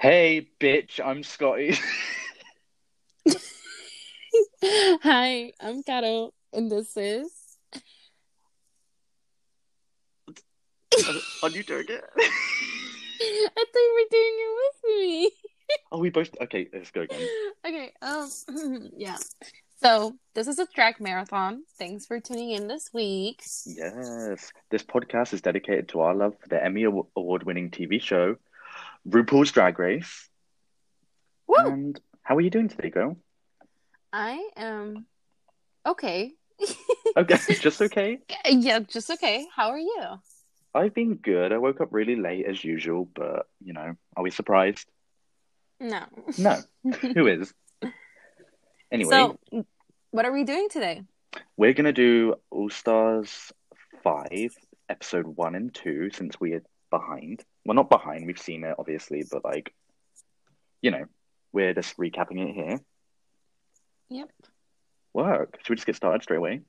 Hey, bitch, I'm Scotty. Hi, I'm Caro, and this is. Are you doing it? I thought you were doing it with me. Are we both? Okay, let's go again. Okay, um, yeah. So this is a Drag Marathon. Thanks for tuning in this week. Yes, this podcast is dedicated to our love for the Emmy Award winning TV show, RuPaul's Drag Race. Woo! And how are you doing today, girl? I am okay. Okay, just okay. yeah, just okay. How are you? I've been good. I woke up really late as usual, but you know, are we surprised? No. No. Who is? Anyway, So, what are we doing today? we're gonna do All Stars 5, episode 1 and 2, since we're behind. Well, not behind, we've seen it, obviously, but like, you know, we're just recapping it here. Yep. Work. Should we just get started straight away?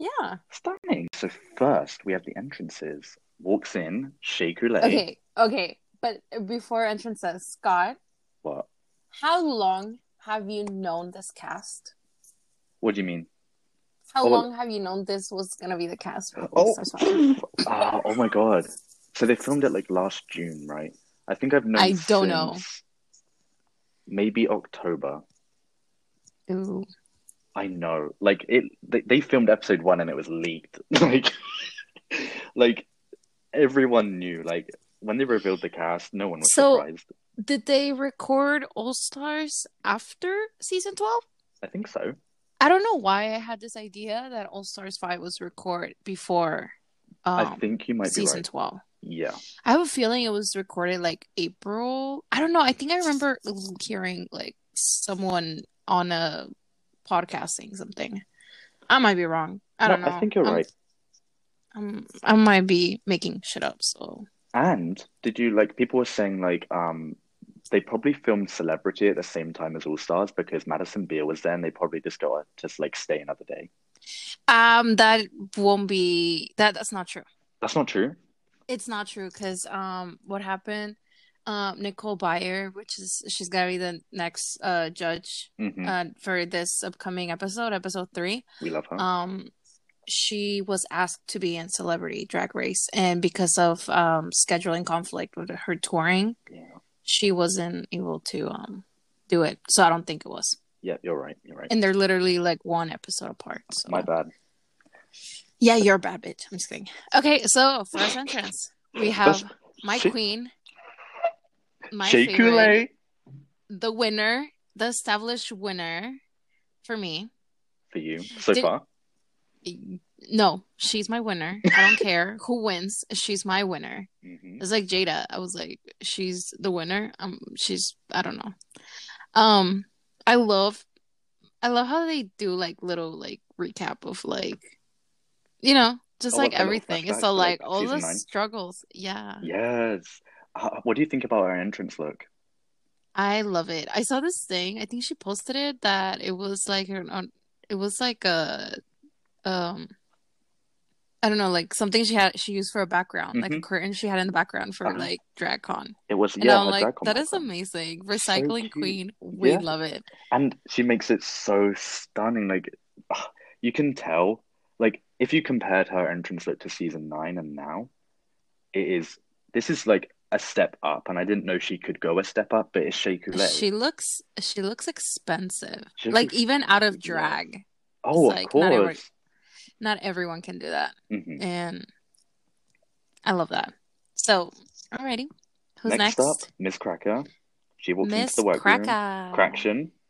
Yeah. Stunning. So, first, we have the entrances. Walks in, Shea Coulee. Okay. Okay. But before entrances, Scott, What? how long have you known this cast? What do you mean? How Oh, long have you known this was gonna be the cast for Oh, All Stars 5? Ah, oh my god. So they filmed it like last June, right? I think I've known I don't know. Maybe October. Ooh. I know. Like it they, they filmed episode 1 and it was leaked. Like like everyone knew like when they revealed the cast, no one was So- surprised. Did they record All Stars after season 12? I think so. I don't know why I had this idea that All Stars 5 was recorded before um, I think you might be season right. 12. Yeah. I have a feeling it was recorded like April. I don't know. I think I remember hearing like someone on a podcast saying something. I might be wrong. I don't No, know. I think you're I'm- right. I'm, I might be making shit up. So And did you like people were saying like um they probably filmed Celebrity at the same time as All Stars because Madison Beer was there and they probably just go just like stay another day. um, that won't be that. That's not true. That's not true. It's not true because um, what happened? Um, Nicole Byer, which is she's gonna be the next uh judge hmm uh for this upcoming episode, episode three. We love her. um she was asked to be in celebrity drag race and because of um scheduling conflict with her touring yeah. she wasn't able to um do it so i don't think it was Yeah, you're right. You're right. and they're literally like one episode apart so My bad. Yeah you're a bad bitch i'm just kidding okay so first entrance we have That's- my Shea- queen my Shea favorite Coulee. the winner the established winner for me for you so Did- far. no she's my winner i don't care who wins she's my winner hmm It's like Jada. I was like, she's the winner. Um, she's I don't know. Um, I love, I love how they do like little like recap of like, you know, just Oh, like like a little everything. It's all like like, all the nine? struggles. Yeah, Yes. Uh, what do you think about our entrance look? I love it. I saw this thing. I think she posted it that it was like on. It was like a, um. I don't know, like something she had she used for a background, like a Mhm. curtain she had in the background for Uh-huh. like DragCon. It was And yeah, I'm like, drag that is amazing. Recycling cute. queen. We Yeah. love it. And she makes it so stunning. Like you can tell. Like if you compared her entrance look to season nine and now, it is. This is like a step up, and I didn't know she could go a step up. But it's Shea She looks she looks expensive. She looks Like even out of drag. oh, of like, not every- course. Not everyone can do that. hmm And I love that. So, alrighty. Who's Next, next? up, Miss Cracker. She walks into the workroom. Cracker. Craction.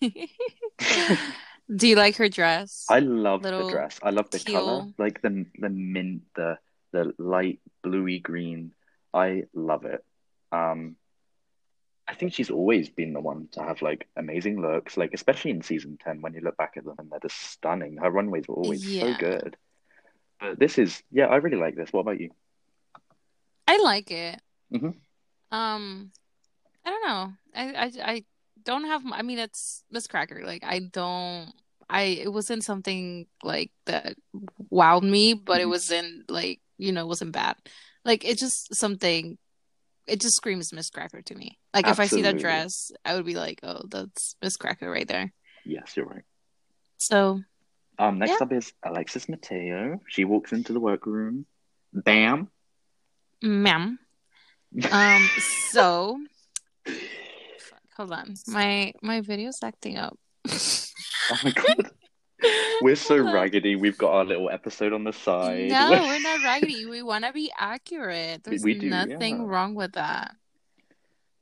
Do you like her dress? I love the dress. I love the teal. color, like the the mint, the the light bluey green. I love it. Um, I think she's always been the one to have like amazing looks, like especially in season 10 when you look back at them and they're just stunning. Her runways were always so good. But this is, yeah, I really like this. What about you? I like it. Mhm. Um, I don't know. I, I I don't have. I mean, it's Miss Cracker. Like I don't. I it wasn't something like that wowed me, but it Mhm. wasn't like you know it wasn't bad. Like it's just something. it just screams Miss Cracker to me. Like if I see that dress, I would be like, oh, that's Miss Cracker right there. Yes, you're right. So Um, next Yeah. up is Alexis Mateo. She walks into the workroom. Bam. ma'am. Um, so hold on. My my video's acting up. Oh my god. We're so raggedy. We've got our little episode on the side. No, we're not raggedy. We want to be accurate. There's do, nothing yeah. wrong with that.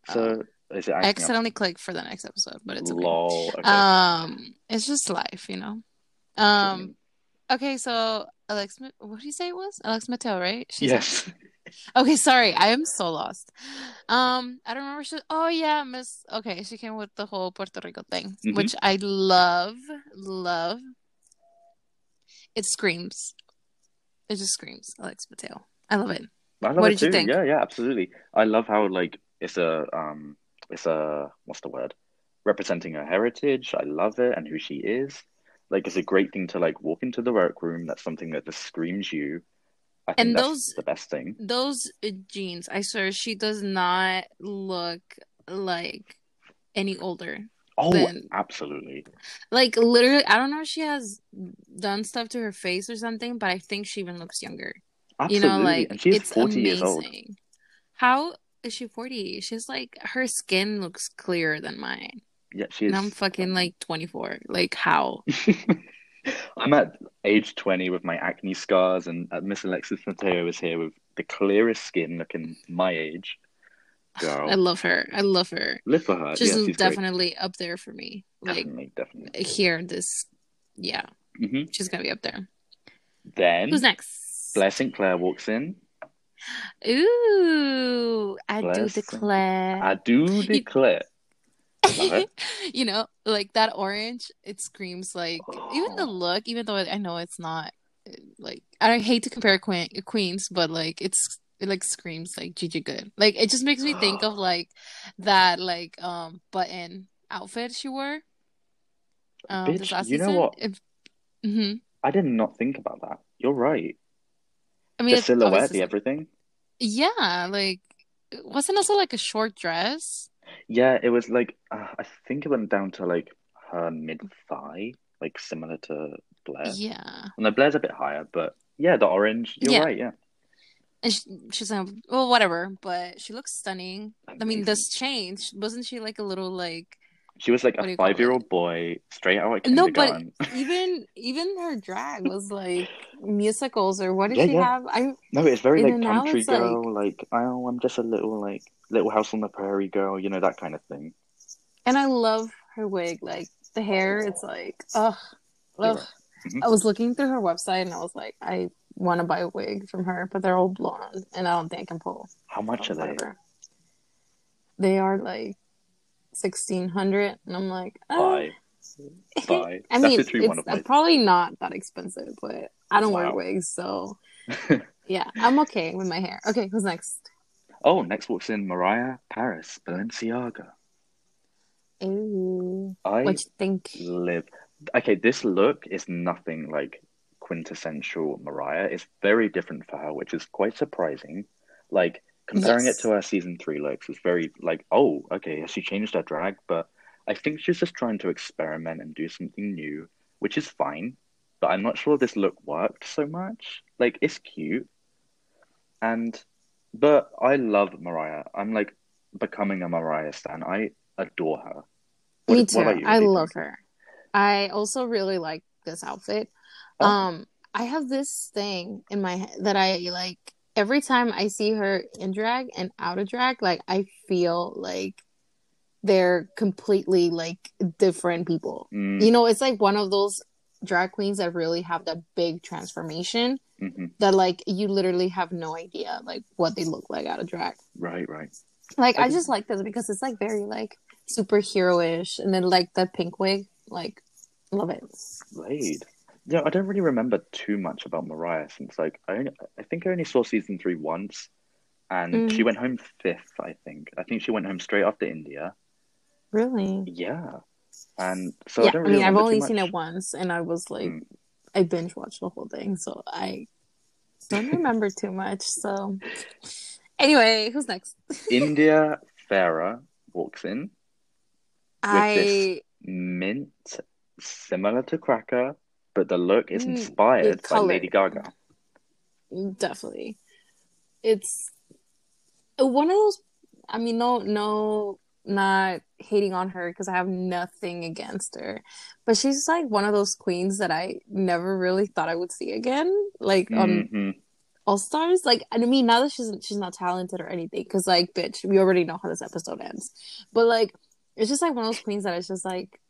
So is it I acting up? accidentally clicked for the next episode, but it's okay. Lol. Okay. Um, it's just life, you know. Do Um, okay, so Alex, what did you say it was? Alex Mateo, right? She's yes. Okay, sorry, I am so lost. Um, I don't remember. She, oh yeah, Miss. Okay, she came with the whole Puerto Rico thing, Mhm. which I love, love. It screams. It just screams, Alex Mateo. I love it. I love What it did you think? Yeah, yeah, absolutely. I love how like it's a um it's a what's the word? Representing her heritage. I love it and who she is. Like it's a great thing to like walk into the workroom. That's something that just screams you. I think And those- the best thing. Those uh, jeans, I swear, she does not look like any older. Oh, Then- absolutely. Like literally, I don't know if she has done stuff to her face or something, but I think she even looks younger. Absolutely. You know, like and she's it's 40 years old. amazing. How is she 40? She's like her skin looks clearer than mine. Yeah, she is. And I'm fucking like 24. Like how? I'm at age 20 with my acne scars, and uh, Miss Alexis Mateo is here with the clearest skin looking my age. Girl, I love her. I love her. live for her. She's yeah, she's great. definitely up there for me. Like Definitely, definitely. here, this, yeah, hmm she's gonna be up there. Then Who's next? Blair St. Clair walks in. Ooh, I do declare. I do declare. You know, like that orange, it screams like even the Oh. look, even though I know it's not uh, like I hate to compare queen, queens, but like it's it like screams like Gigi Goode. Like it just makes me think of like that like um button outfit she wore. Um, Bitch, you know season. what? If, hmm I did not think about that. You're right. I mean, the silhouette, the everything. yeah, like wasn't also like a short dress. Yeah, it was like uh, I think it went down to like her mid thigh, like similar to Blair. Yeah. And the Blair's a bit higher, but yeah, the orange. You're Yeah. right. Yeah. And she, she's like, well, whatever, but she looks stunning. I mean, Amazing. this change wasn't she like a little like She was like What a you call it? five-year-old boy straight out of no, but even even her drag was like musicals or what did Yeah, she yeah. have? I No, it's very like country it's like- girl, like oh, I'm just a little like little house on the prairie girl, you know that kind of thing. and I love her wig, like the hair. It's like ugh, ugh. right. Mhm. I was looking through her website and I was like, I want to buy a wig from her, but they're all blonde, and I don't think I can pull. How much are they? They are like sixteen hundred, and I'm like, ah. Buy, buy. I mean, one it's probably not that expensive, but I don't wear wigs, so yeah, I'm okay with my hair. Okay, who's next? oh, next walks in Mariah Paris Balenciaga. Ooh, I what you think? live. Okay, this look is nothing like quintessential Mariah. It's very different for her, which is quite surprising. Like comparing Yes. it to her season three looks is very like, oh, okay, she changed her drag, but I think she's just trying to experiment and do something new, which is fine. But I'm not sure this look worked so much. Like it's cute, and but I love Mariah. I'm like becoming a Mariah stan. I adore her. What- Me too. you? I love her. I also really like this outfit. Oh. Um, I have this thing in my head that I like every time I see her in drag and out of drag, like I feel like they're completely like different people. Mm, You know, it's like one of those drag queens that really have that big transformation mhm. that like you literally have no idea like what they look like out of drag. Right, right. Like I I just like this because it's like very like superhero-ish and then like the pink wig, like love it. Blade. Yeah, I don't really remember too much about Mariah since like I only, I think I only saw season three once, and Mm. she went home fifth. I think. I think she went home straight after India. Really? Yeah, and so I yeah, don't I mean I've only seen it once and I was like Mm. I binge watched the whole thing, so I don't remember too much. So Anyway, who's next? India Farah walks in with I this mint similar to Cracker, but the look is Mm, inspired by Lady. Gaga. definitely. It's one of those. I mean, no, no, not hating on her because I have nothing against her, but she's like one of those queens that I never really thought I would see again, like on hmm All Stars. Like, I mean, now that she's she's not talented or anything, because like, bitch, we already know how this episode ends. But like, it's just like one of those queens that it's just like,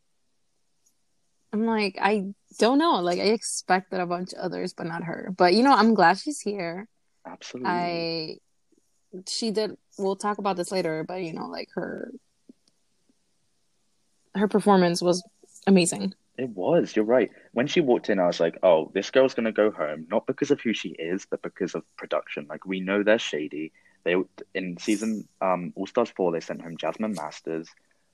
I'm like, I don't know. Like, I expected a bunch of others, but not her. But you know, I'm glad she's here. Absolutely. I she did we'll talk about this later, but you know, like her her performance was amazing. It was, you're right. When she walked in, I was like, oh, this girl's gonna go home, not because of who she is, but because of production. Like we know they're shady. They in season um All Stars 4, they sent home Jasmine Masters.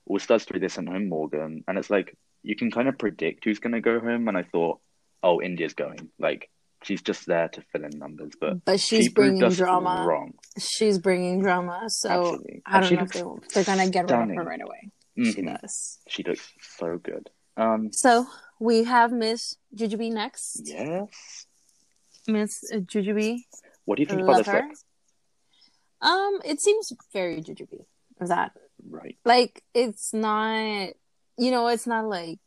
All Stars 3, they sent home Morgan. And it's like you can kind of predict who's gonna go home, and I thought, oh, India's going. Like she's just there to fill in numbers, but But she's she bringing drama. wrong. She's bringing drama, so Absolutely. I don't she know if they, they're gonna get rid of her right away. She Mhm. does. She looks so good. Um, So we have Miss Jujubee next. yes. Miss uh, Jujubee, What do you think about love this look? Um, it seems very Jujubee. That Right. like it's not, you know, it's not like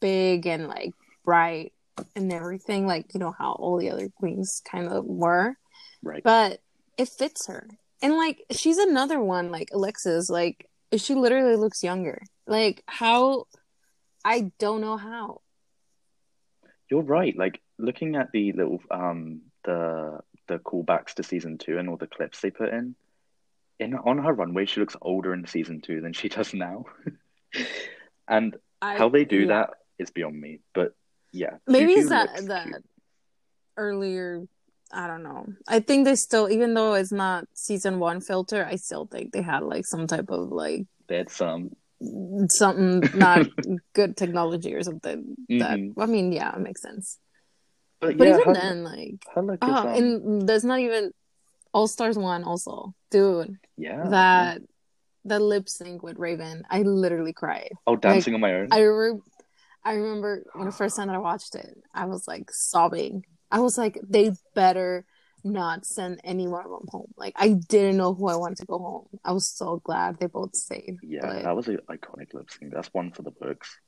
big and like bright and everything, like you know how all the other queens kind of were. Right. but it fits her. And like she's another one like Alexis, like she literally looks younger. Like how I don't know how. You're right. Like looking at the little um the the callbacks to season two and all the clips they put in, in on her runway, she looks older in season two than she does now. And I, how they do yeah. that is beyond me. But yeah, Maybe Juju it's that that cute. earlier I don't know. I think they still even though it's not season one filter, I still think they had like some type of like There's some. something not good technology or something that Mhm. I mean, yeah, it makes sense. But, But yeah, even then, like oh, um, and there's not even All Stars one also. Dude, yeah. that the lip sync with Raven, I literally cried. Oh, dancing on my own. I re- I remember when the first time that I watched it, I was like sobbing. I was like, they better not send any one of them home. Like I didn't know who I wanted to go home. I was so glad they both stayed. Yeah, But- that was an iconic lip sync. That's one for the books.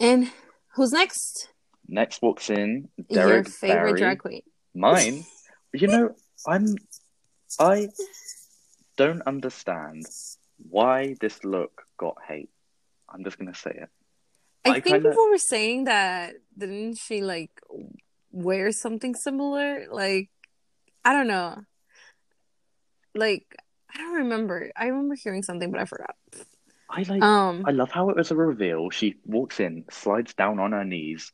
and who's next? Next walks in Your Derrick favorite Barry. drag queen. Mine. You know, I'm I don't understand why this look got hate. I'm just gonna say it. I, I think kinda- people were saying that didn't she like wear something similar? Like I don't know. Like I don't remember. I remember hearing something, but I forgot. I like Um, I love how it was a reveal. She walks in, slides down on her knees,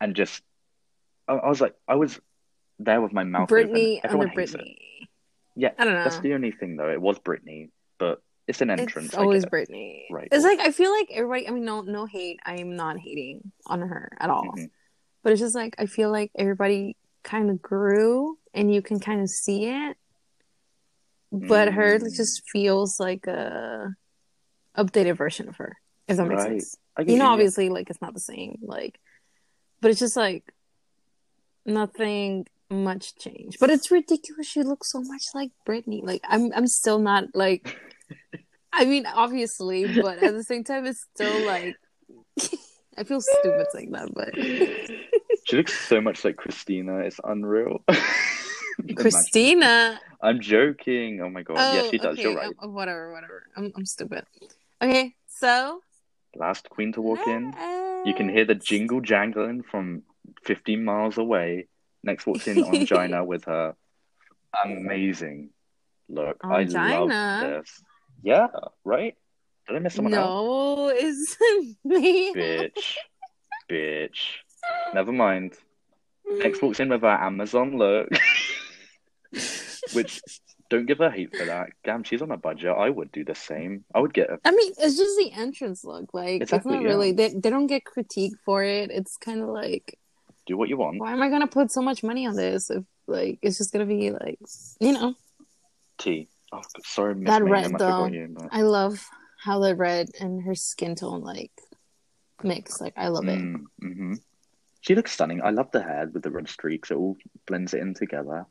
and just I, I was like I was there with my mouth Britney open. Everyone under hates it. Yeah, I don't know. that's the only thing though. It was Britney, but it's an entrance. It's always it. Britney. Right. It's like I feel like everybody. I mean, no, no hate. I am not hating on her at all. Mhm. But it's just like I feel like everybody kind of grew, and you can kind of see it. But her Mm. just feels like a updated version of her. If that makes Right. sense. I get You know, yeah. obviously, like it's not the same. Like, but it's just like nothing much change. But it's ridiculous. She looks so much like Britney. Like I'm, I'm still not like. I mean, obviously, but at the same time, it's still like. I feel stupid saying that, but She looks so much like Christina. It's unreal. Christina. I'm joking. Oh my god. Oh, yeah, she does. okay, You're right. um, whatever, whatever. I'm, I'm stupid. Okay, so Last queen to walk in. You can hear the jingle jangling from 15 miles away. Next walks in Ongina with her amazing look. I Ongina? love this. Yeah, right? Did I miss someone out? No, it's me. Bitch. Bitch. Never mind. Next hmm. walks in with her Amazon look. Which, don't give her hate for that. Damn, she's on a budget. I would do the same. I would get a. I mean, it's just the entrance look. Like, Exactly, it's not yeah. really. They they don't get critique for it. It's kind of like, Do what you want. why am I gonna put so much money on this if like it's just gonna be like, you know, tea. Oh, sorry, Miss That red, I though. you. But... I love how the red and her skin tone like mix. Like I love it. Mm, hmm She looks stunning. I love the hair with the red streaks. It all blends it in together.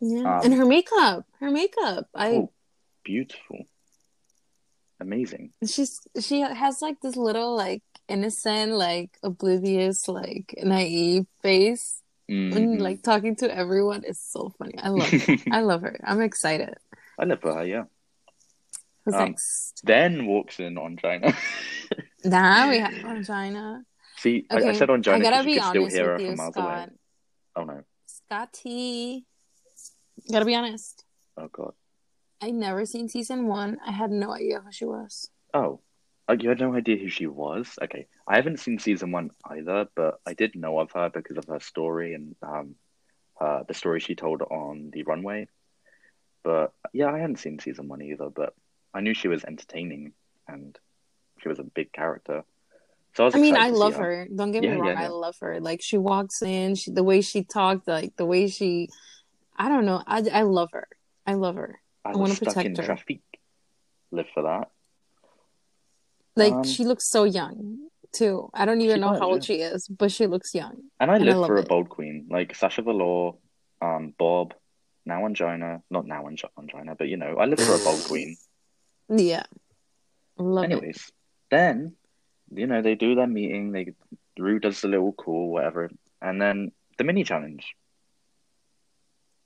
Yeah, Um, and her makeup, her makeup. I Oh, beautiful. Amazing. she's she has like this little like innocent, like oblivious, like naive face when Mhm. like talking to everyone. is so funny. I love it. I love her. I'm excited. I love her, yeah. Who's Um, next? Then walks in Ongina. Now we have Ongina. See, I, I said Ongina I gotta be could still hear her with you, from miles Scott. away. Oh no. Scotty. Gotta be honest. Oh god. I never seen season one. I had no idea who she was. Oh. Oh, you had no idea who she was? Okay. I haven't seen season one either, but I did know of her because of her story and um uh the story she told on the runway. But yeah, I hadn't seen season one either, but I knew she was entertaining and she was a big character. So I was I mean, I love her. her. Don't get me wrong. yeah, I love her. Like she walks in, she, the way she talked, like the way she, I don't know. I, I love her. I love her. I I wanna stuck protect her. traffic. Live for that. Like Um, she looks so young too. I don't even know how old she is, but she looks young. And I And live love for a it. bold queen, like Sasha Velour, um, Bob, now Ongina, not now Ang- Ongina, but you know, I live for a bold queen. Yeah, love it. Anyways, then, you know, they do their meeting, they Ru does the little call, whatever, and then the mini challenge,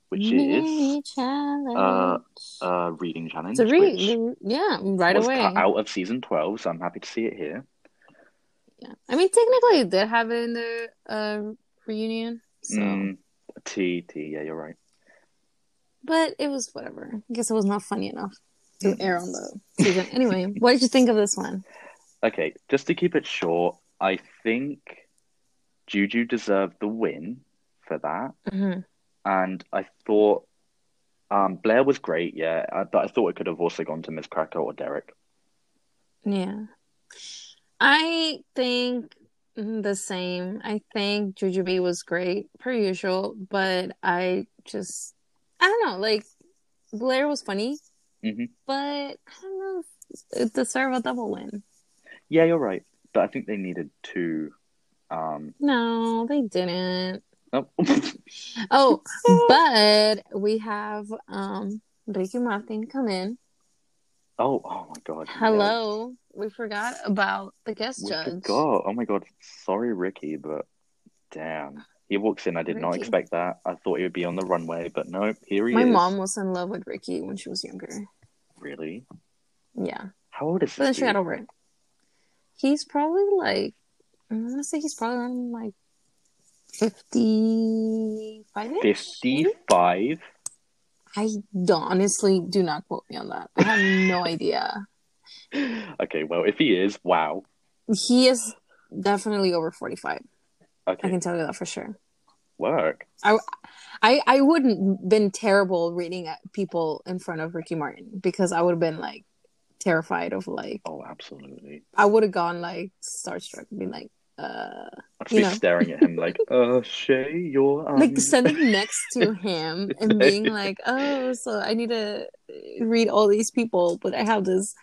which is Mini challenge. a reading challenge, It's a read. which Yeah, right was away. cut out of season 12, so I'm happy to see it here. Yeah, I mean, technically, it did have it in the uh, reunion. So, Mm, T, T, yeah, you're right. but it was whatever. I guess it was not funny enough to Mm. air on the season. anyway, what did you think of this one? Okay, just to keep it short, I think Juju deserved the win for that. hmm And I thought um, Blair was great, yeah, uh, but I thought it could have also gone to Miss Cracker or Derrick. Yeah, I think the same. I think Juju Jujubee was great per usual, but I just I don't know. Like Blair was funny, Mhm. but I don't know it deserved a double win. Yeah, you're right. But I think they needed two. Um, No, they didn't. Oh, Oh, but we have um Ricky Martin come in. oh, oh my God. Hello. We forgot about the guest We judge. forgot. Oh my God. Sorry, Ricky, but damn. He walks in. I did not expect that. I thought he would be on the runway, but no, here he My is. My mom was in love with Ricky when she was younger. Really? Yeah. How old is But then she got over it. He's probably like I'm gonna say he's probably around like fifty five 55? I don't honestly do not quote me on that. I have no idea. Okay, well, if he is, wow. He is definitely over forty five. okay. I can tell you that for sure. work. I I wouldn't been terrible reading at people in front of Ricky Martin because I would have been like terrified of like Oh, absolutely. I would have gone like starstruck and been like uh I'd be know. staring at him like, uh, Shea, you're um... like standing next to him and being like oh so I need to read all these people but I have this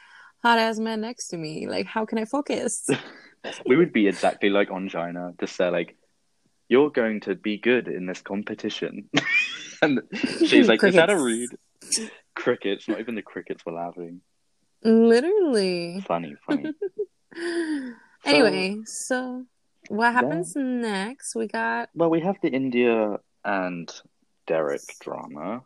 hot ass man next to me like how can I focus we would be exactly like on Ongina, just say like, you're going to be good in this competition. and she's like, is that a read? Crickets, not even the crickets were laughing. literally Funny, funny. Anyway so what happens next we got Well, we have the India and Derrick drama,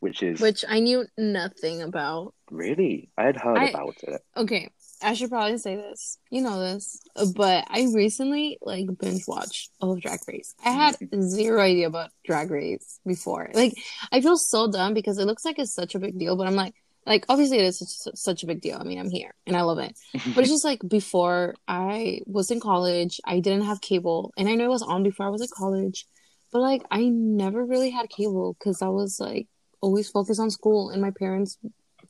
which is which I knew nothing about. really, I had heard I- about it. Okay, I should probably say this. You know this, but I recently like binge watched all of Drag Race. I had mm-hmm. zero idea about Drag Race before. Like, I feel so dumb because it looks like it's such a big deal, but I'm like, like obviously it is such, such a big deal. I mean, I'm here and I love it. But it's just like before I was in college, I didn't have cable, and I know it was on before I was in college, but like I never really had cable because I was like always focused on school, and my parents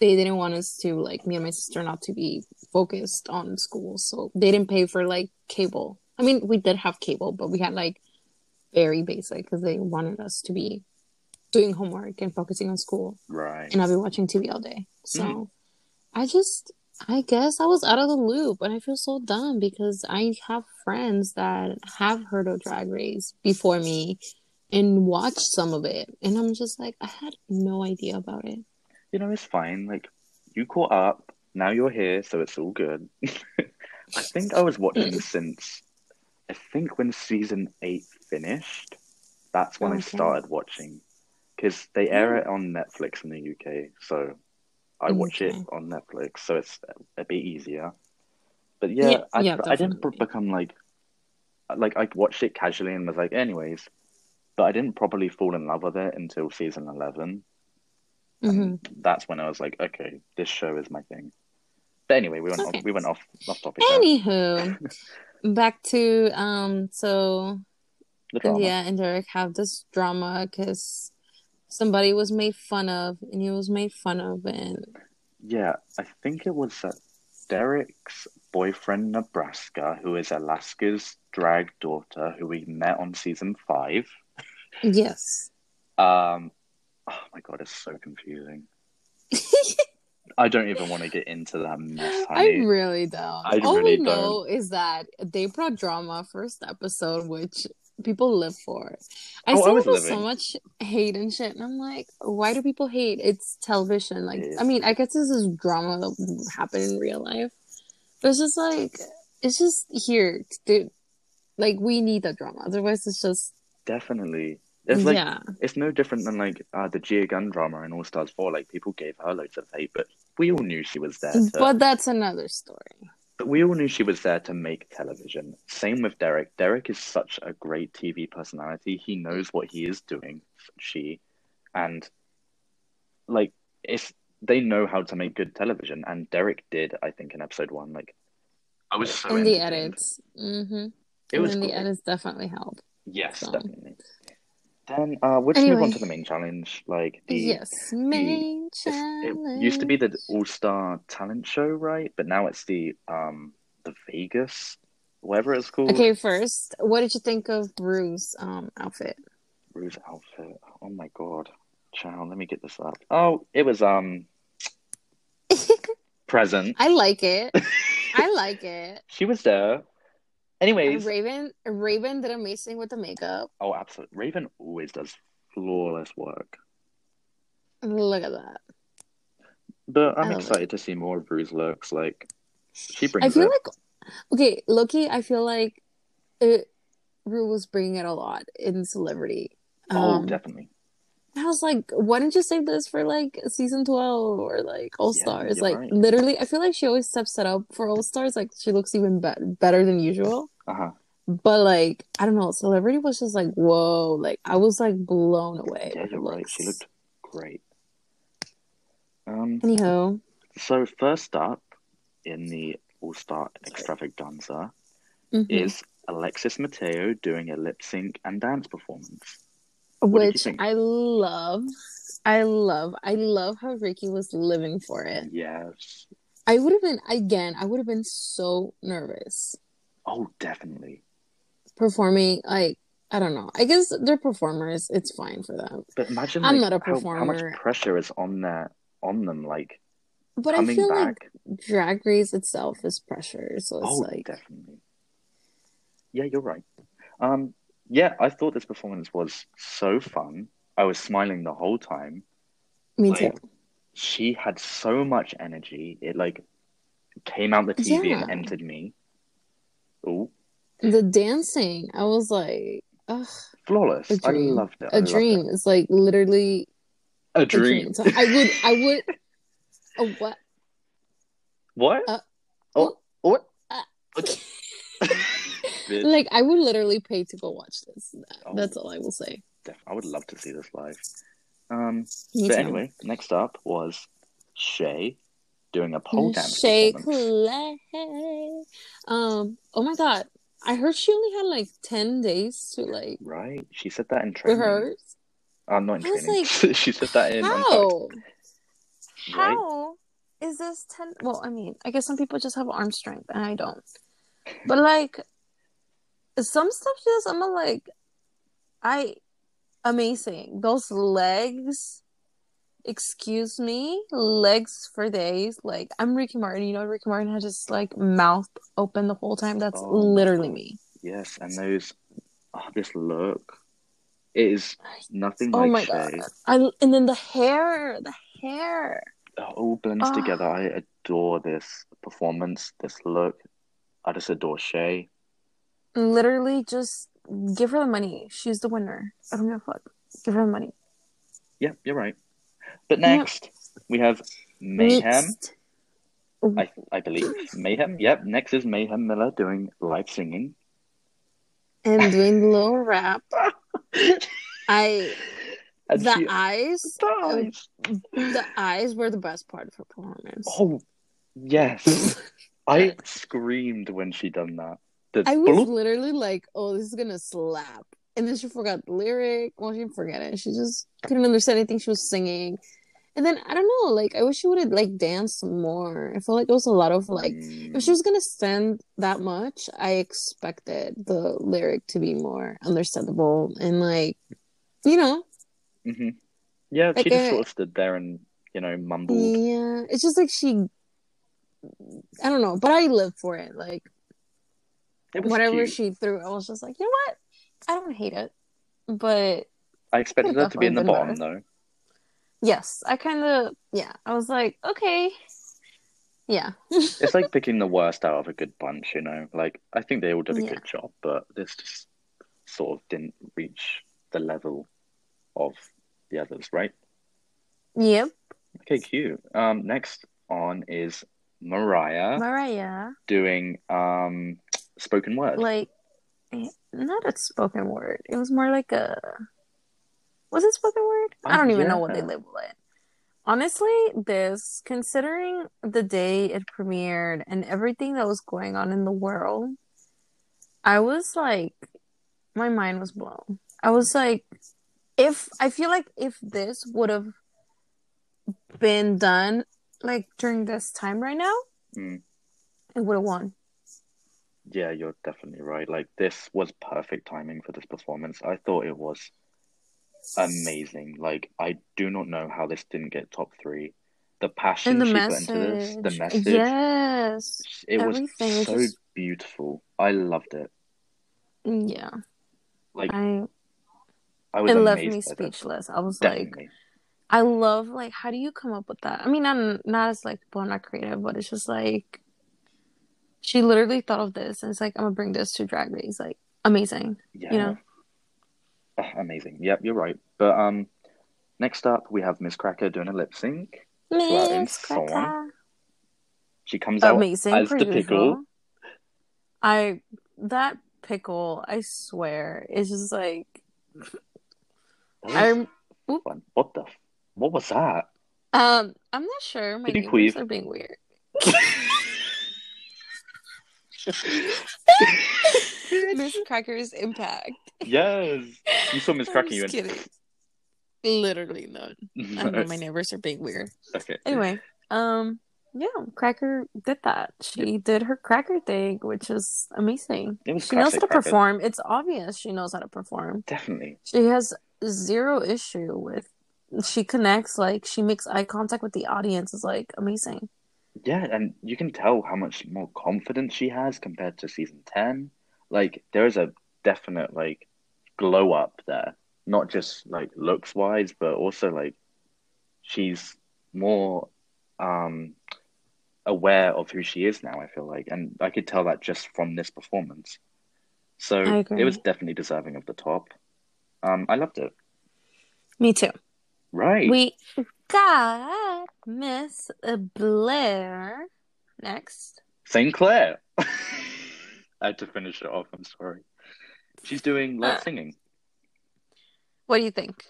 they didn't want us to like me and my sister not to be focused on school, so they didn't pay for like cable. I mean, we did have cable, but we had like very basic because they wanted us to be doing homework and focusing on school, Right. and I'll be watching TV all day. So mm-hmm. I just, I guess I was out of the loop, and I feel so dumb because I have friends that have heard of Drag Race before me and watched some of it, and I'm just like, I had no idea about it. You know, it's fine. Like, you caught up. Now you're here, so it's all good. I think I was watching since, I think when season eight finished, that's when I started watching. Because they air it on Netflix in the UK, so I watch it on Netflix, so it's a bit easier. But yeah, Yeah, I, yeah, I didn't become like, like I watched it casually and was like, anyways, but I didn't properly fall in love with it until season 11. hmm And that's when I was like, okay, this show is my thing. But anyway, we went Okay. off, we went off off topic. Anywho, back to um, so. India and Derrick have this drama because somebody was made fun of, and he was made fun of, and Yeah, I think it was uh, Derrick's boyfriend, Nebraska, who is Alaska's drag daughter, who we met on season five. yes, Um, oh my God, it's so confusing. I don't even want to get into that mess, I really don't. I All really we know is that they brought drama first episode, which people live for. I Oh, I see was there's so much hate and shit, and I'm like, why do people hate? It's television. Like, I mean, I guess this is drama that happen in real life, but it's just like, it's just here, dude. Like, we need that drama. Otherwise, it's just Definitely. It's like yeah, it's no different than like uh, the Gia Gunn drama in All Stars 4. Like people gave her loads of hate, but we all knew she was there to but that's another story. But we all knew she was there to make television. Same with Derrick. Derrick is such a great TV personality. He knows what he is doing, she, and like it's they know how to make good television. And Derrick did, I think, in episode one. Like I was so and the edits, mm-hmm. It and was then the edits definitely help. Yes, So- definitely. Then uh, we'll just move on to the main challenge. Like the yes, main it's, it used to be the All Star Talent Show, right? But now it's the um the Vegas, whatever it's called. Okay, first, what did you think of Ru's um outfit? Ru's outfit. Oh my god. Child, let me get this up. Oh, it was um present. I like it. I like it. She was there. Anyways, Raven Raven did amazing with the makeup. oh absolutely. Raven always does flawless work. Look at that. But I'm excited to see more of Ru's looks. Like she brings I feel it. like okay, Loki. I feel like it, Rue was bringing it a lot in celebrity. oh, Um, definitely. I was like, why didn't you save this for like season twelve or like All Stars? you're like right. literally, I feel like she always steps it up for All Stars. Like she looks even be- better than usual. Uh-huh. But like, I don't know, celebrity was just like, whoa! Like I was like blown away. Yeah, you're right. She looked great. Um Anyhow, so first up in the All Star extravaganza mhm. is Alexis Mateo doing a lip sync and dance performance. What did you which? I love. I love. I love how Ricky was living for it. Yes. I would have been again. I would have been so nervous Oh, definitely. performing. Like I don't know. I guess they're performers. It's fine for them. But imagine I'm like, not a how, how much pressure is on that on them, like But I feel back. like Drag Race itself is pressure. So it's oh, like definitely. Yeah, you're right. Um, yeah, I thought this performance was so fun. I was smiling the whole time. me like, too. She had so much energy. It like came out the TV Yeah. and entered me. Oh, The dancing, I was like, ugh, flawless! a I loved it. I A loved dream. it. It's like literally A a dream. dream. So I would, I would. A what? What? Uh, oh, what? uh, Bitch. like I would literally pay to go watch this. Oh. That's all I will say. Def- I would love to see this live. Um, Me but too. anyway, next up was Shea doing a pole dance Shea. Clay. Um. Oh my god. I heard she only had like ten days to like Right? She said that in training. rehearse. Uh, not in I was training. she said that in How? Right? How is this ten? Well, I mean, I guess some people just have arm strength, and I don't. But like, some stuff just I'm like, I amazing. Those legs, excuse me, legs for days. Like I'm Ricky Martin. You know, Ricky Martin has just like mouth open the whole time. That's Oh, literally me. Yes, and those, oh, this look, it is nothing Oh like my Shea. god! I and then the hair, the hair. It all blends Ah. together. I adore this performance, this look. I just adore Shea. Literally, just give her the money. She's the winner. I don't give a fuck. Give her the money. Yeah, you're right. But Yeah. next, we have Mayhem. Next. I I believe Mayhem. Yep. Next is Mayhem Miller doing live singing. and doing the little rap. I And the she- eyes, the eyes. the eyes were the best part of her performance. Oh, yes. I screamed when she done that. The I was bloop. literally like, "Oh, this is gonna slap," and then she forgot the lyric. Well, she didn't forget it. She just couldn't understand anything she was singing. And then I don't know, like I wish she would have like danced more. I felt like it was a lot of like Mm, if she was gonna stand that much, I expected the lyric to be more understandable and like, you know, mhm. Yeah, Like she just sort of stood there and you know mumbled. yeah. It's just like she, I don't know, but I live for it. Like whatever cute. she threw, I was just like, you know what? I don't hate it, but I expected her to be in the bottom been though. yes, I kind of yeah. I was like, okay, yeah, It's like picking the worst out of a good bunch, you know. Like I think they all did a Yeah. good job, but this just sort of didn't reach the level of the others, right? yep. Okay, cute. Um, next on is Mariah Mariah, doing um spoken word. like eh, not a spoken word. It was more like a was it spoken word? I don't even know what they label it. Honestly, this considering the day it premiered and everything that was going on in the world, I was like, my mind was blown. I was like, if I feel like if this would have been done like during this time right now, Mm. it would have won. Yeah, you're definitely right. Like this was perfect timing for this performance. I thought it was amazing. Like I do not know how this didn't get top three. The passion And the she put into this, message, the message, yes, it was so just- beautiful. I loved it. yeah. Like I I was it left me by this. speechless. I was like, I love like how do you come up with that? I mean, not not as like people are not creative, but it's just like she literally thought of this and it's like I'm gonna bring this to Drag Race. Like amazing. Yeah. You know? Ah, amazing. Yep, you're right. But um next up we have Miss Cracker doing a lip sync. Miss Cracker. She comes out Amazing as the pickle. I that pickle, I swear, is just like I'm fun. What the what was that? um I'm not sure. My neighbors are being weird. Miss Cracker's impact. yes. You saw Miss Cracker you just kidding. Literally none. I know my neighbors are being weird. Okay. Anyway, um, yeah, Cracker did that. She did her Cracker thing, which is amazing. She knows how to Cracker. perform. It's obvious she knows how to perform. Definitely. She has zero issue with. She connects like she makes eye contact with the audience. Is like amazing. Yeah, and you can tell how much more confidence she has compared to season 10. Like, there is a definite, like, glow up there. Not just, like, looks wise, but also, like, she's more um, aware of who she is now, I feel like. And I could tell that just from this performance. So it was definitely deserving of the top. Um, I loved it. Me too. Right. We got Miss Blair next. St. Clair. I had to finish it off. I'm sorry. She's doing live Uh. singing. What do you think?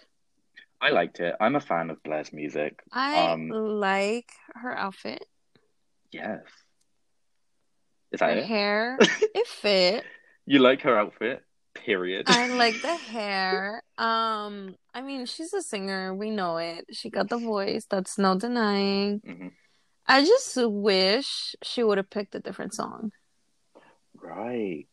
I liked it. I'm a fan of Blair's music. I Um, like her outfit. Yes. Is Her that it? hair, it fit. You like her outfit? Period. I like the hair. Um, I mean, she's a singer. We know it. She got the voice. That's no denying. Mhm. I just wish she would have picked a different song. Right.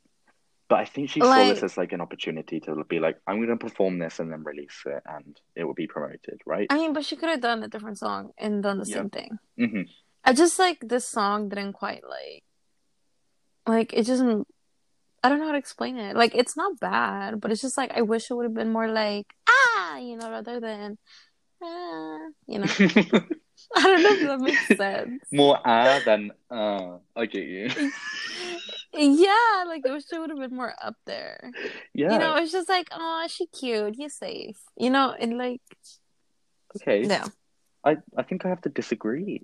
But I think she saw this as like an opportunity to be like, I'm gonna perform this and then release it, and it will be promoted, right? I mean, but she could have done a different song and done the Yeah. same thing. hmm I just like this song didn't quite like, like it just. I don't know how to explain it. Like it's not bad, but it's just like I wish it would have been more like ah, you know, rather than ah, you know. I don't know if that makes sense. More ah than uh. I get you. Yeah, like I wish it would have been more up there. Yeah. You know, it's just like, oh, she cute, he's safe. You know, and like, okay. no. I I think I have to disagree.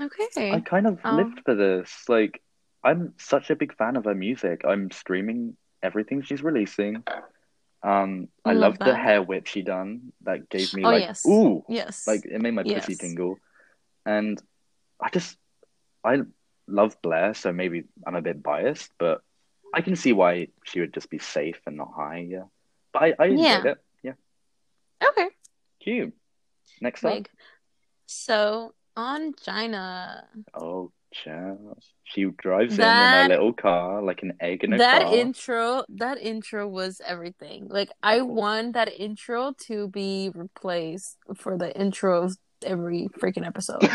Okay. I kind of Um, lived for this. Like, I'm such a big fan of her music. I'm streaming everything she's releasing. Um, I Love love the hair whip she done. That gave me Oh, like, yes. ooh, Yes. like it made my pussy tingle. And I just, I love Blair, so maybe I'm a bit biased, but I can see why she would just be safe and not high. Yeah, but I, I enjoyed Yeah. it. Yeah, okay. cute. Next up, So Ongina, oh, child. She drives in in That- her little car like an egg in a that car. intro, that intro was everything. Like I want that intro to be replaced for the intro of every freaking episode.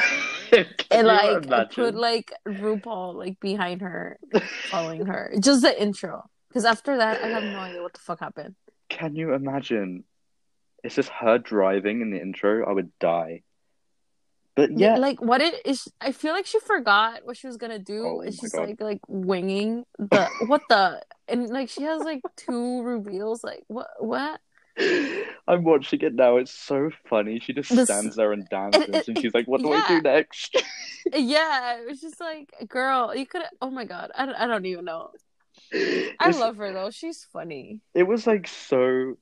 And like imagine? put like RuPaul like behind her, following her. Just the intro. Because after that, I have no idea what the fuck happened. Can you imagine? It's just her driving in the intro. I would die. But yeah, Like what it is I feel like she forgot what she was gonna do. Oh it's just God. like like winging the what the and like she has like two reveals. Like what what? I'm watching it now. It's so funny. She just This- stands there and dances, it- and she's like, "What do I do next?" Yeah, it was just like girl, you could oh my god, I don't, I don't even know. I It's- love her though. She's funny. It was like so,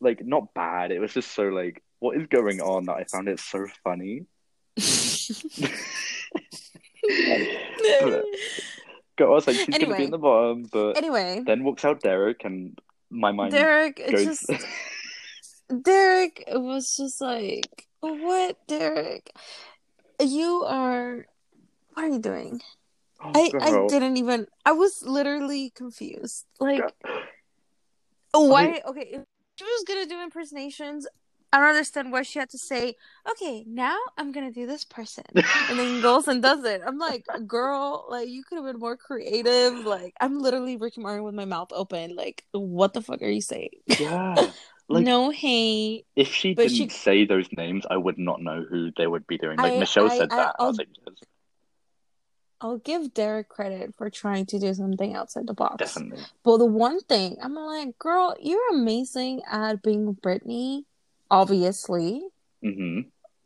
like not bad. It was just so like, what is going on? That I found it so funny. Go, I was like, she's gonna be in the bottom, but anyway, then walks out Derrick, and my mind Derrick goes. just Derrick was just like, what, Derrick? You are. What are you doing? oh, I, I didn't even. I was literally confused. Like, Girl. why? Okay, if she was gonna do impersonations, I don't understand why she had to say, okay, now I'm gonna do this person. And then goes and does it. I'm like, girl, like, you could have been more creative. Like, I'm literally Ricky Martin with my mouth open. Like, what the fuck are you saying? Yeah, like no hate. if she didn't she- say those names, I would not know who they would be doing. Like I- Michelle I- said I- that, I, was I'll- like, yes, I'll give Derrick credit for trying to do something outside the box. definitely. But the one thing, I'm like, girl, you're amazing at being Britney, obviously. hmm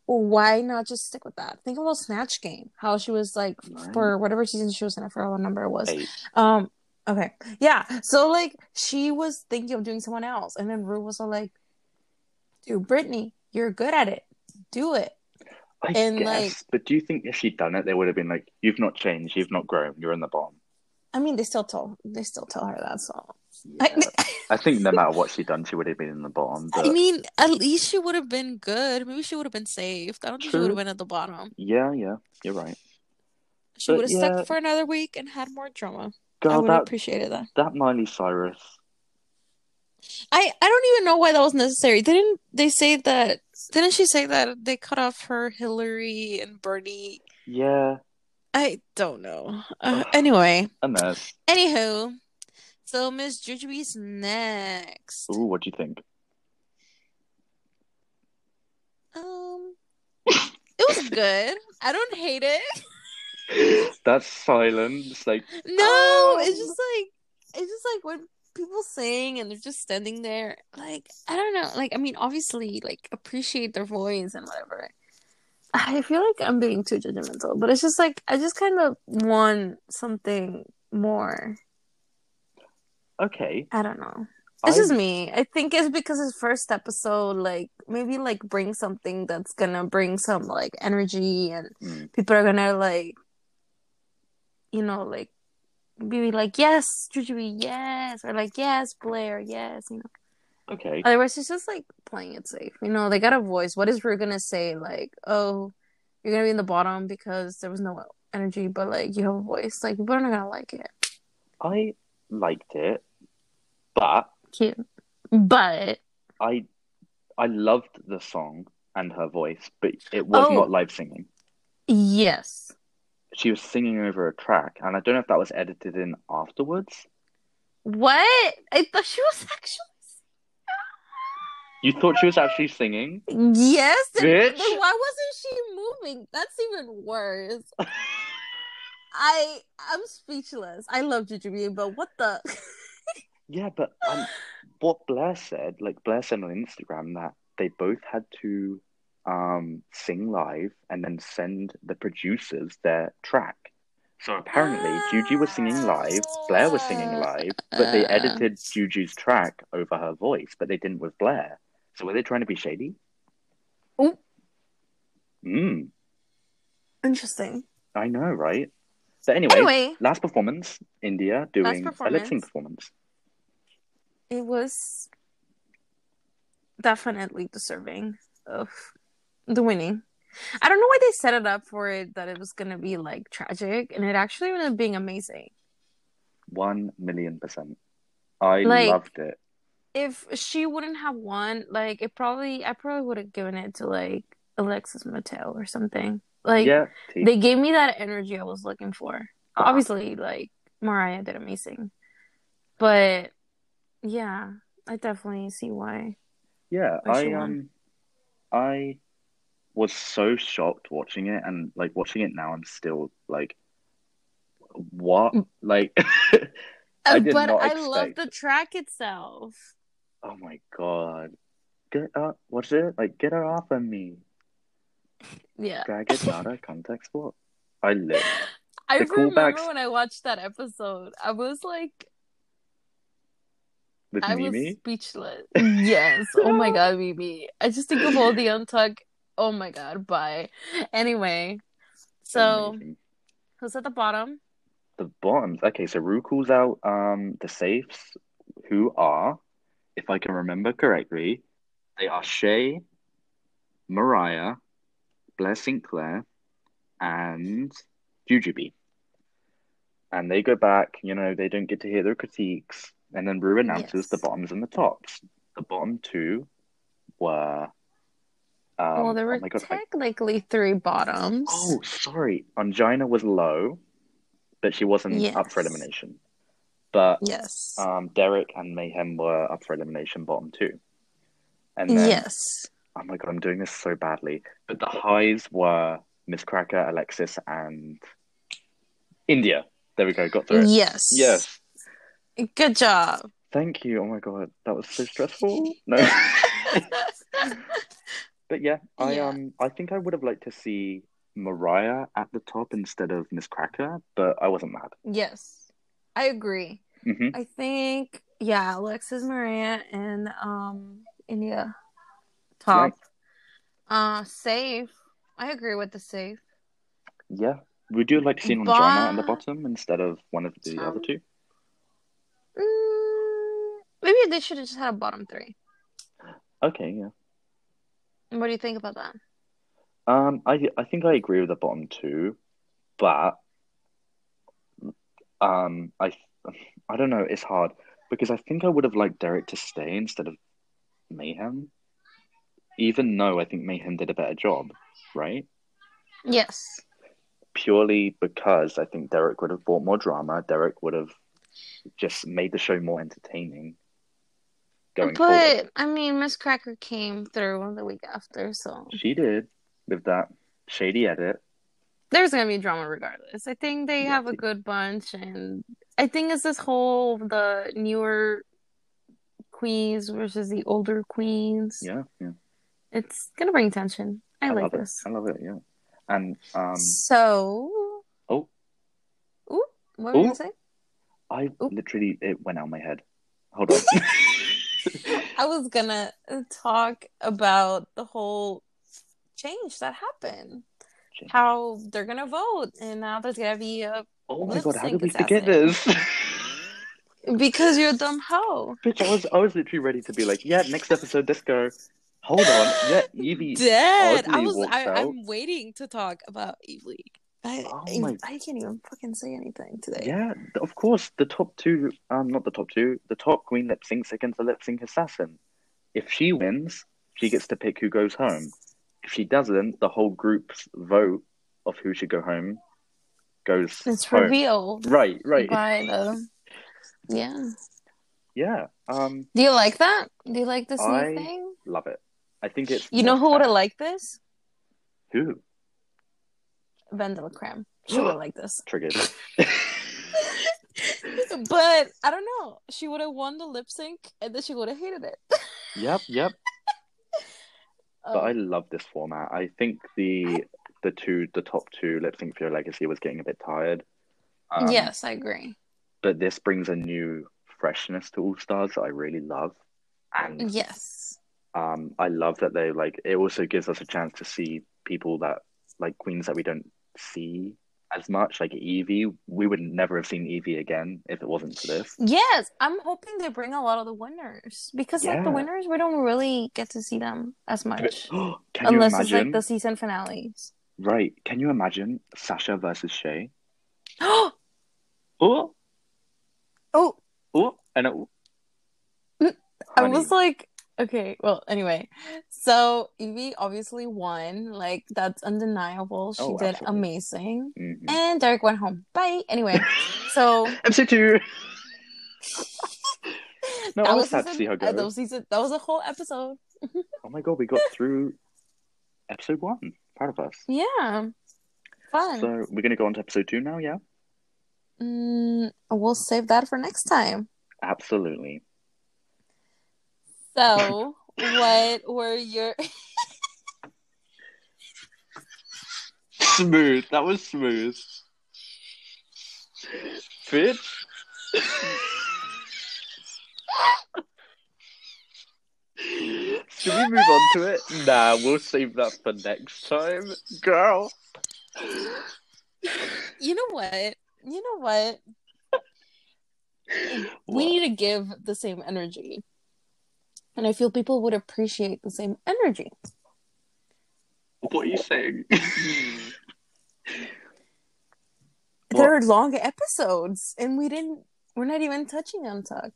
Why not just stick with that? Think about Snatch Game. How she was like Right. for whatever season she was in, I forgot what number it was. Eight. Um, okay. Yeah. So like she was thinking of doing someone else, and then Ru was all like, dude, Britney, you're good at it. Do it. I And, guess, like- but do you think if she'd done it, they would have been like, "You've not changed, you've not grown, you're in the bottom." I mean, they still tell they still tell her that. So Yeah. I think no matter what she'd done, she would have been in the bottom. But I mean, at least she would have been good. Maybe she would have been saved. I don't think she would have been at the bottom. yeah, yeah, you're right. She would have yeah. stuck for another week and had more drama. I God, would have appreciated that. that Miley Cyrus. I I don't even know why that was necessary. They Didn't they say that? Didn't she say that they cut off her Hillary and Bernie? Yeah, I don't know. Uh, anyway, a mess. anywho, so Miss Jujubee's next. Ooh, what do you think? Um, it was good. I don't hate it. That silence, like, No, Um, it's just like it's just like when people sing and they're just standing there. Like I don't know. Like I mean, obviously, like appreciate their voice and whatever. I feel like I'm being too judgmental, but it's just like I just kind of want something more. Okay. I don't know. It's I- just me. I think it's because his first episode, like maybe like bring something that's gonna bring some like energy and Mm. people are gonna like you know, like be like, Yes, Jujubee, yes or like yes, Blair, yes, you know. Okay. Otherwise it's just like playing it safe. You know, they got a voice. What is Ru gonna say? Like, oh, you're gonna be in the bottom because there was no energy, but like you have a voice. Like people are not gonna like it. I liked it, but Cute. But I I loved the song and her voice, but it was Oh. not live singing. yes. She was singing over a track, and I don't know if that was edited in afterwards. What? I thought she was actually You thought she was actually singing? Yes. Bitch. then why wasn't she moving? That's even worse. I I'm speechless. I love Jujubee, but what the Yeah, but um, what Blair said, like Blair said on Instagram, that they both had to um, sing live and then send the producers their track. So apparently, Juju was singing live, Blair was singing live, but they Uh. edited Juju's track over her voice, but they didn't with Blair. So were they trying to be shady? Oh. Mm, Interesting. I know, right? But anyway, Anyway, last performance, India doing a lip sync performance. It was definitely deserving of the winning. I don't know why they set it up for it that it was gonna be like tragic, and it actually ended up being amazing. One million percent. I Like- loved it. If she wouldn't have won, like it probably, I probably would have given it to like Alexis Mateo or something. Like yeah, they gave me that energy I was looking for. Obviously, like Mariah did amazing, but yeah, I definitely see why. Yeah, Why I um I was so shocked watching it and like watching it now I'm still like what? Like I did but not I love the track itself. oh my God. Get up what's it? Like get her off of me. Yeah. Drag it out of context what? I live. I The remember callbacks- when I watched that episode, I was like, With I was speechless. Yes. Oh my god, Mimi. I just think of all the untuck. Oh my god. Bye. Anyway, so Amazing. who's at the bottom? The bottoms. Okay, so Ru calls out um the safes who are, if I can remember correctly, they are Shea, Mariah, Blair St. Clair, and Jujubee. And they go back, you know, they don't get to hear their critiques. And then Ru announces Yes. the bottoms and the tops. The bottom two were um, well, there were oh God, I- technically three bottoms. Oh, sorry. Ongina was low, but she wasn't up for elimination. But yes. um, Derrick and Mayhem were up for elimination bottom two. And then, yes. oh my god, I'm doing this so badly. But the highs were Miss Cracker, Alexis, and India. There we go, got through it. Yes. Yes. Good job. Thank you. Oh my god, that was so stressful. No. but yeah, I Yeah. um I think I would have liked to see Mariah at the top instead of Miss Cracker, but I wasn't mad. yes. I agree. hmm I think yeah, Alexis Maria and um India top. Uh safe. I agree with the safe. Yeah. Would you like to see an But- at the bottom instead of one of the other two? Mm, maybe they should have just had a bottom three. Okay, yeah. What do you think about that? Um, I I think I agree with the bottom two, but um, I I don't know. It's hard because I think I would have liked Derrick to stay instead of Mayhem, even though I think Mayhem did a better job, right? Yes. Purely because I think Derrick would have brought more drama. Derrick would have just made the show more entertaining going but forward. I mean Miss Cracker came through the week after, so She did with that shady edit. there's gonna be drama regardless. I think they Yeah, have a good bunch and I think it's this whole the newer queens versus the older queens. Yeah, yeah. It's gonna bring tension. I, like this. it. I love it. Yeah, and um. So Oh. Ooh, what were you gonna say? I Oop. literally it went out my head. Hold on. I was gonna talk about the whole change that happened. Change. How they're gonna vote, and now there's gonna be a oh my god, how sync did we forget this? because you're a dumb hoe. Bitch, I was I was literally ready to be like, yeah, next episode, let's go. Hold on, yeah, Yvie. Dead. I was I, I'm waiting to talk about Evely. I, Oh I, my- I can't even fucking say anything today. Yeah, of course. The top two, um, not the top two. The top queen lip syncs against the lip sync assassin. If she wins, she gets to pick who goes home. If she doesn't, the whole group's vote of who should go home goes It's home. revealed Right, right. by the. Yeah. Yeah. Um, Do you like that? Do you like this I- new thing? love it. I think it's You know who would have liked this? Who BenDeLaCreme. She would have liked this. triggered? but I don't know. She would have won the lip sync and then she would have hated it. Yep, yep. Um, But I love this format. I think the the two the top two lip sync for your legacy was getting a bit tired. Um, yes, I agree. but this brings a new freshness to All Stars that I really love, and Yes. um, I love that they like. It also gives us a chance to see people that like queens that we don't see as much, like Yvie. We would never have seen Yvie again if it wasn't for this. Yes, I'm hoping they bring a lot of the winners because like the winners we don't really get to see them as much Can unless you it's like imagine? the season finales. Right? Can you imagine Sasha versus Shea? oh, Oh, oh, oh, and it, mm, I was like, okay, well, anyway, so Yvie obviously won. Like that's undeniable. She Oh, did absolutely. amazing, mhm. and Derrick went home. Bye. Anyway, so episode two. No, I that was was sad to season- see her uh, that was season. That was a whole episode. Oh my god, we got through episode one. Proud of us. Yeah, fun. So we're gonna go on to episode two now, yeah? Mm, we'll save that for next time. Absolutely. So, what were your Smooth. That was smooth. Bitch. Should we move on to it? Nah, we'll save that for next time. Girl. You know what? You know what? We need to give the same energy. And I feel people would appreciate the same energy. What are you saying? There are long episodes and we didn't we're not even touching on Tuck.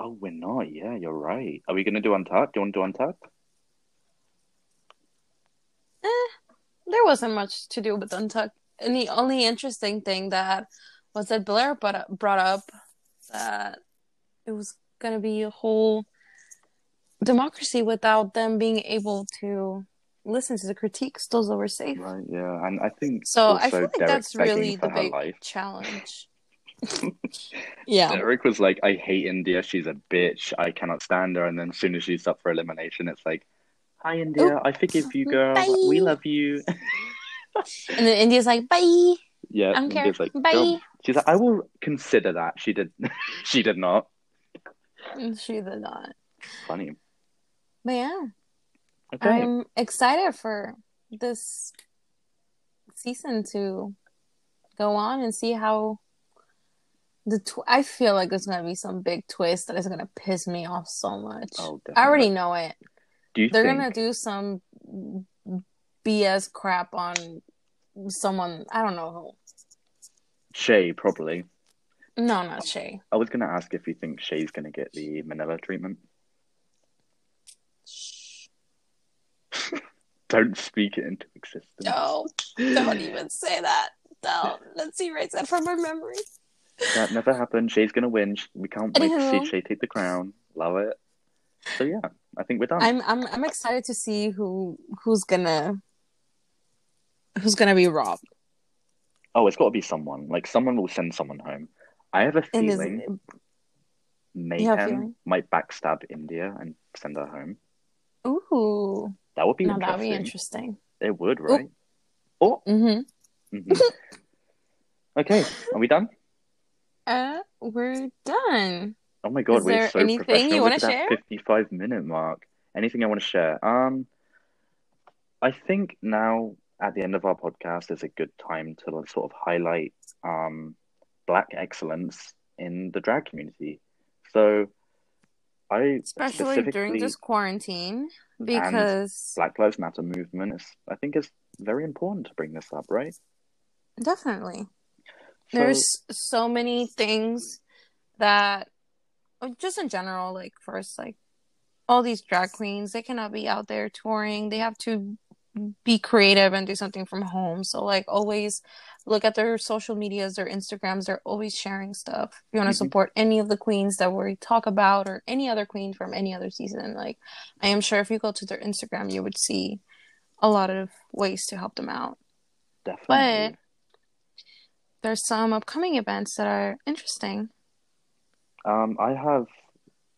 oh, we're not. Yeah, you're right. Are we gonna do Untucked? Do you want to do Untucked? Eh, there wasn't much to do with Untuck. And the only interesting thing that was that Blair brought up, brought up that it was going to be a whole democracy without them being able to listen to the critiques. Those that were safe. Right. Yeah, and I think So I feel like Derrick's that's really the big life. challenge. yeah. Derrick was like, I hate India. She's a bitch. I cannot stand her. And then as soon as she's up for elimination, it's like, Hi, India. I forgive you, girl. Bye. We love you. And then India's like, bye. yeah, I don't care. Like, Bye. "Girl." She's like, I will consider that. She did. she did not. And she did not. Funny. But yeah, Okay. I'm excited for this season to go on and see how the tw- I feel like there's gonna be some big twist that is gonna piss me off so much. oh, I already know it. Do you They're think gonna do some BS crap on someone. I don't know who. Shea probably? No, not um, Shea. I was gonna ask if you think Shea's gonna get the Manila treatment. Don't speak it into existence. No, don't even say that. Don't. Let's erase that from our memory. That never happened. Shea's gonna win. We can't wait to Anywho. see Shea take the crown. Love it. So yeah, I think we're done. I'm I'm I'm excited to see who who's gonna who's gonna be robbed. Oh, it's got to be someone. Like someone will send someone home. I have a And is feeling you have a Mayhem feeling? might backstab India and send her home. ooh, That would be now that'd be interesting. interesting. It would, right? Oh, Mm-hmm. mhm. okay. Are we done? Uh, we're done. Oh my god, Is we're there so anything you wanna share? Fifty-five minute mark. Anything I want to share? Um, I think now at the end of our podcast is a good time to sort of highlight um black excellence in the drag community. So, I Especially during this quarantine because Black Lives Matter movement is, I think, is very important to bring this up, right? Definitely. So, There's so many things that just in general, like first, like all these drag queens, they cannot be out there touring. They have to be creative and do something from home. So like always look at their social medias, their Instagrams, they're always sharing stuff. If you want to mhm, support any of the queens that we talk about or any other queen from any other season, like I am sure if you go to their Instagram, you would see a lot of ways to help them out. Definitely. But there's some upcoming events that are interesting. Um, I have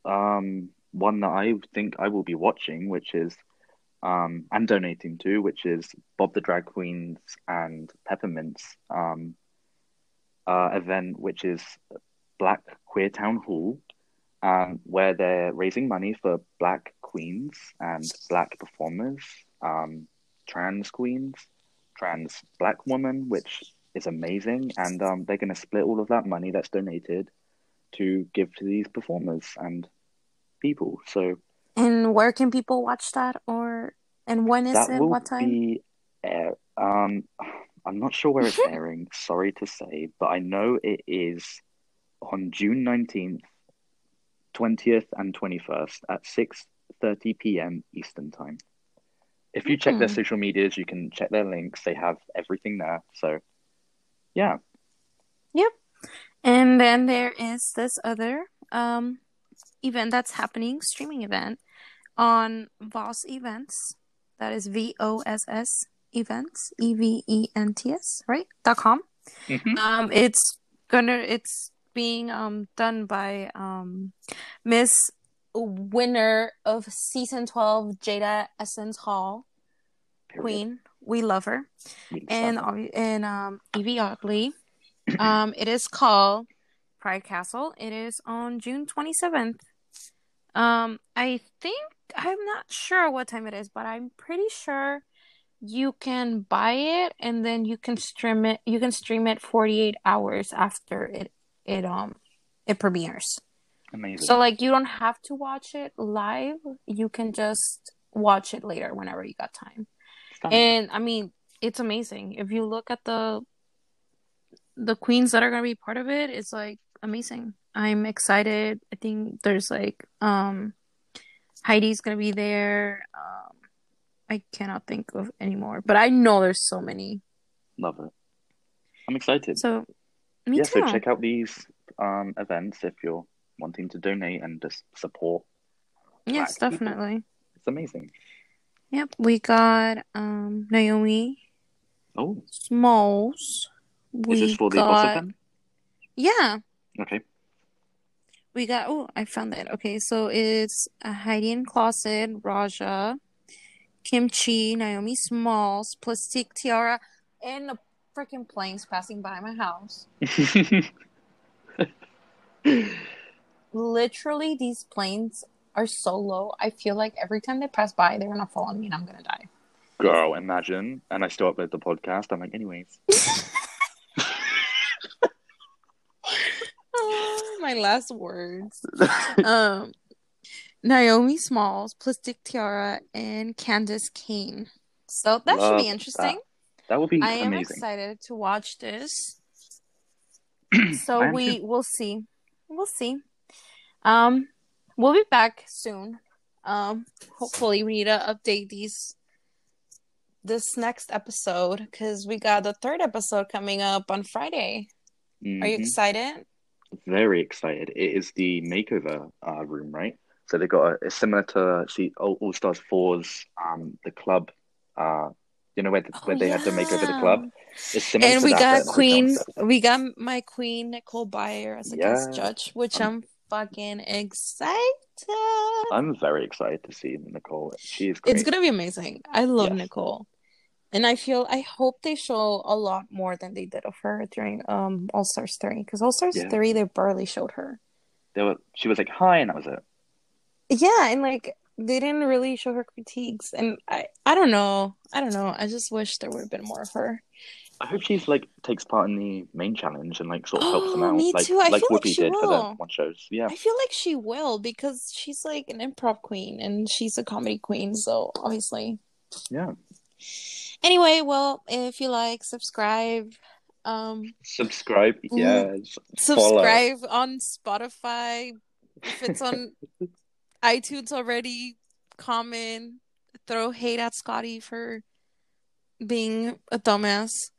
um one that I think I will be watching, which is um and donating to, which is Bob the Drag Queens and Peppermints um uh event, which is Black Queer Town Hall, um, where they're raising money for Black queens and Black performers, um, trans queens, trans Black women, which is amazing, and um, they're going to split all of that money that's donated to give to these performers and people. So And where can people watch that or and when is that it? What time? be air. Um, I'm not sure where it's airing, sorry to say, but I know it is on June 19th 20th and 21st at 6:30 p.m. Eastern Time. If you check their Hmm. social medias, you can check their links. They have everything there. So, yeah. Yep. And then there is this other um event that's happening, streaming event on Voss Events. That is V O S S events, E V E N T S, right? dot com. hmm Um it's gonna it's being um done by um Miss winner of season 12 Jaida Essence Hall, Period. Queen. We love her. We And love and um Yvie Oddly. Um it is called Pride Castle. It is on June 27th. Um I think I'm not sure what time it is, but I'm pretty sure you can buy it and then you can stream it you can stream it 48 hours after it it um it premieres. Amazing. So like you don't have to watch it live. You can just watch it later whenever you got time. Stunning. And I mean, it's amazing. If you look at the the queens that are gonna be part of it, it's like amazing. I'm excited. I think there's like um Heidi's gonna be there. Um I cannot think of any more, but I know there's so many. Love it. I'm excited. So me yeah, too. so check out these um, events if you're wanting to donate and just support yes, Black people. definitely. It's amazing. Yep, we got um Naomi Oh, Smalls. We is this for the got Voss event? yeah. Okay. We got oh, I found it. Okay, so it's uh, Heidi N Closet, Raja, Kim Chi, Naomi Smalls, Plastique Tiara, and the freaking planes passing by my house. Literally, these planes are so low. I feel like every time they pass by, they're gonna fall on me and I'm gonna die. Girl, imagine. And I still upload the podcast. I'm like, anyways. Oh, my last words. Um, Naomi Smalls, Plastique Tiara, and Candace Kane. So that should be interesting. That would be I am excited to watch this. So we too. will see. We'll see. Um, we'll be back soon. Um, hopefully we need to update these this next episode because we got the third episode coming up on Friday. Are you Mhm. excited? Very excited. It is the makeover uh, room, right? So they've got a, it's similar to see All, Stars 4's um the club uh you know where the, where Oh, they had to make over the club. It's similar And to we that, got Queen, we got my Queen Nicole Byer as a guest judge, which I'm I'm fucking excited. I'm very excited to see Nicole. She is great. It's gonna be amazing. I love Yes. Nicole. And I feel I hope they show a lot more than they did of her during um All Stars 3 because All Stars Yeah. 3 they barely showed her. They were she was like hi and that was it. Yeah, and like they didn't really show her critiques and I I don't know. I don't know. I just wish there would have been more of her. I hope she's like takes part in the main challenge and like sort of helps them Oh, out, me like too. I like feel like she did for the will. one shows. Yeah, I feel like she will because she's like an improv queen and she's a comedy queen, so obviously. yeah. Anyway, well, if you like, subscribe, Um, Subscribe, yes. subscribe on Spotify. If it's on iTunes already, comment, throw hate at Scotty for being a dumbass.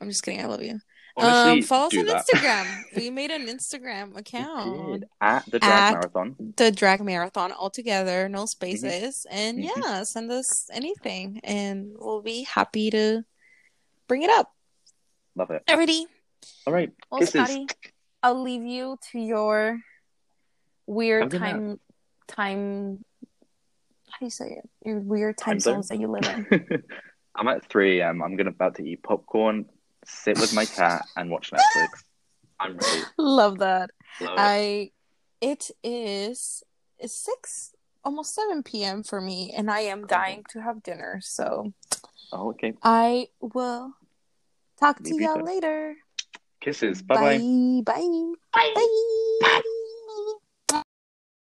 I'm just kidding. I love you. Honestly, um, follow us on that. Instagram. we made an Instagram account. At the drag At- marathon. the drag marathon all together, no spaces. And Mhm. yeah, send us anything and we'll be happy to bring it up. Love it. Alrighty. All right. Well, Kisses. Scotty, I'll leave you to your weird time time how do you say it? Your weird time, Time zone? zones that you live in. I'm at 3 a.m. I'm gonna about to eat popcorn, sit with my cat, and watch Netflix. I'm ready. Love that. Love. I it is it's six almost seven PM for me and I am dying to have dinner, so Oh, okay. I will talk to you y'all to- later. Kisses. Bye bye. Bye. Bye. Bye.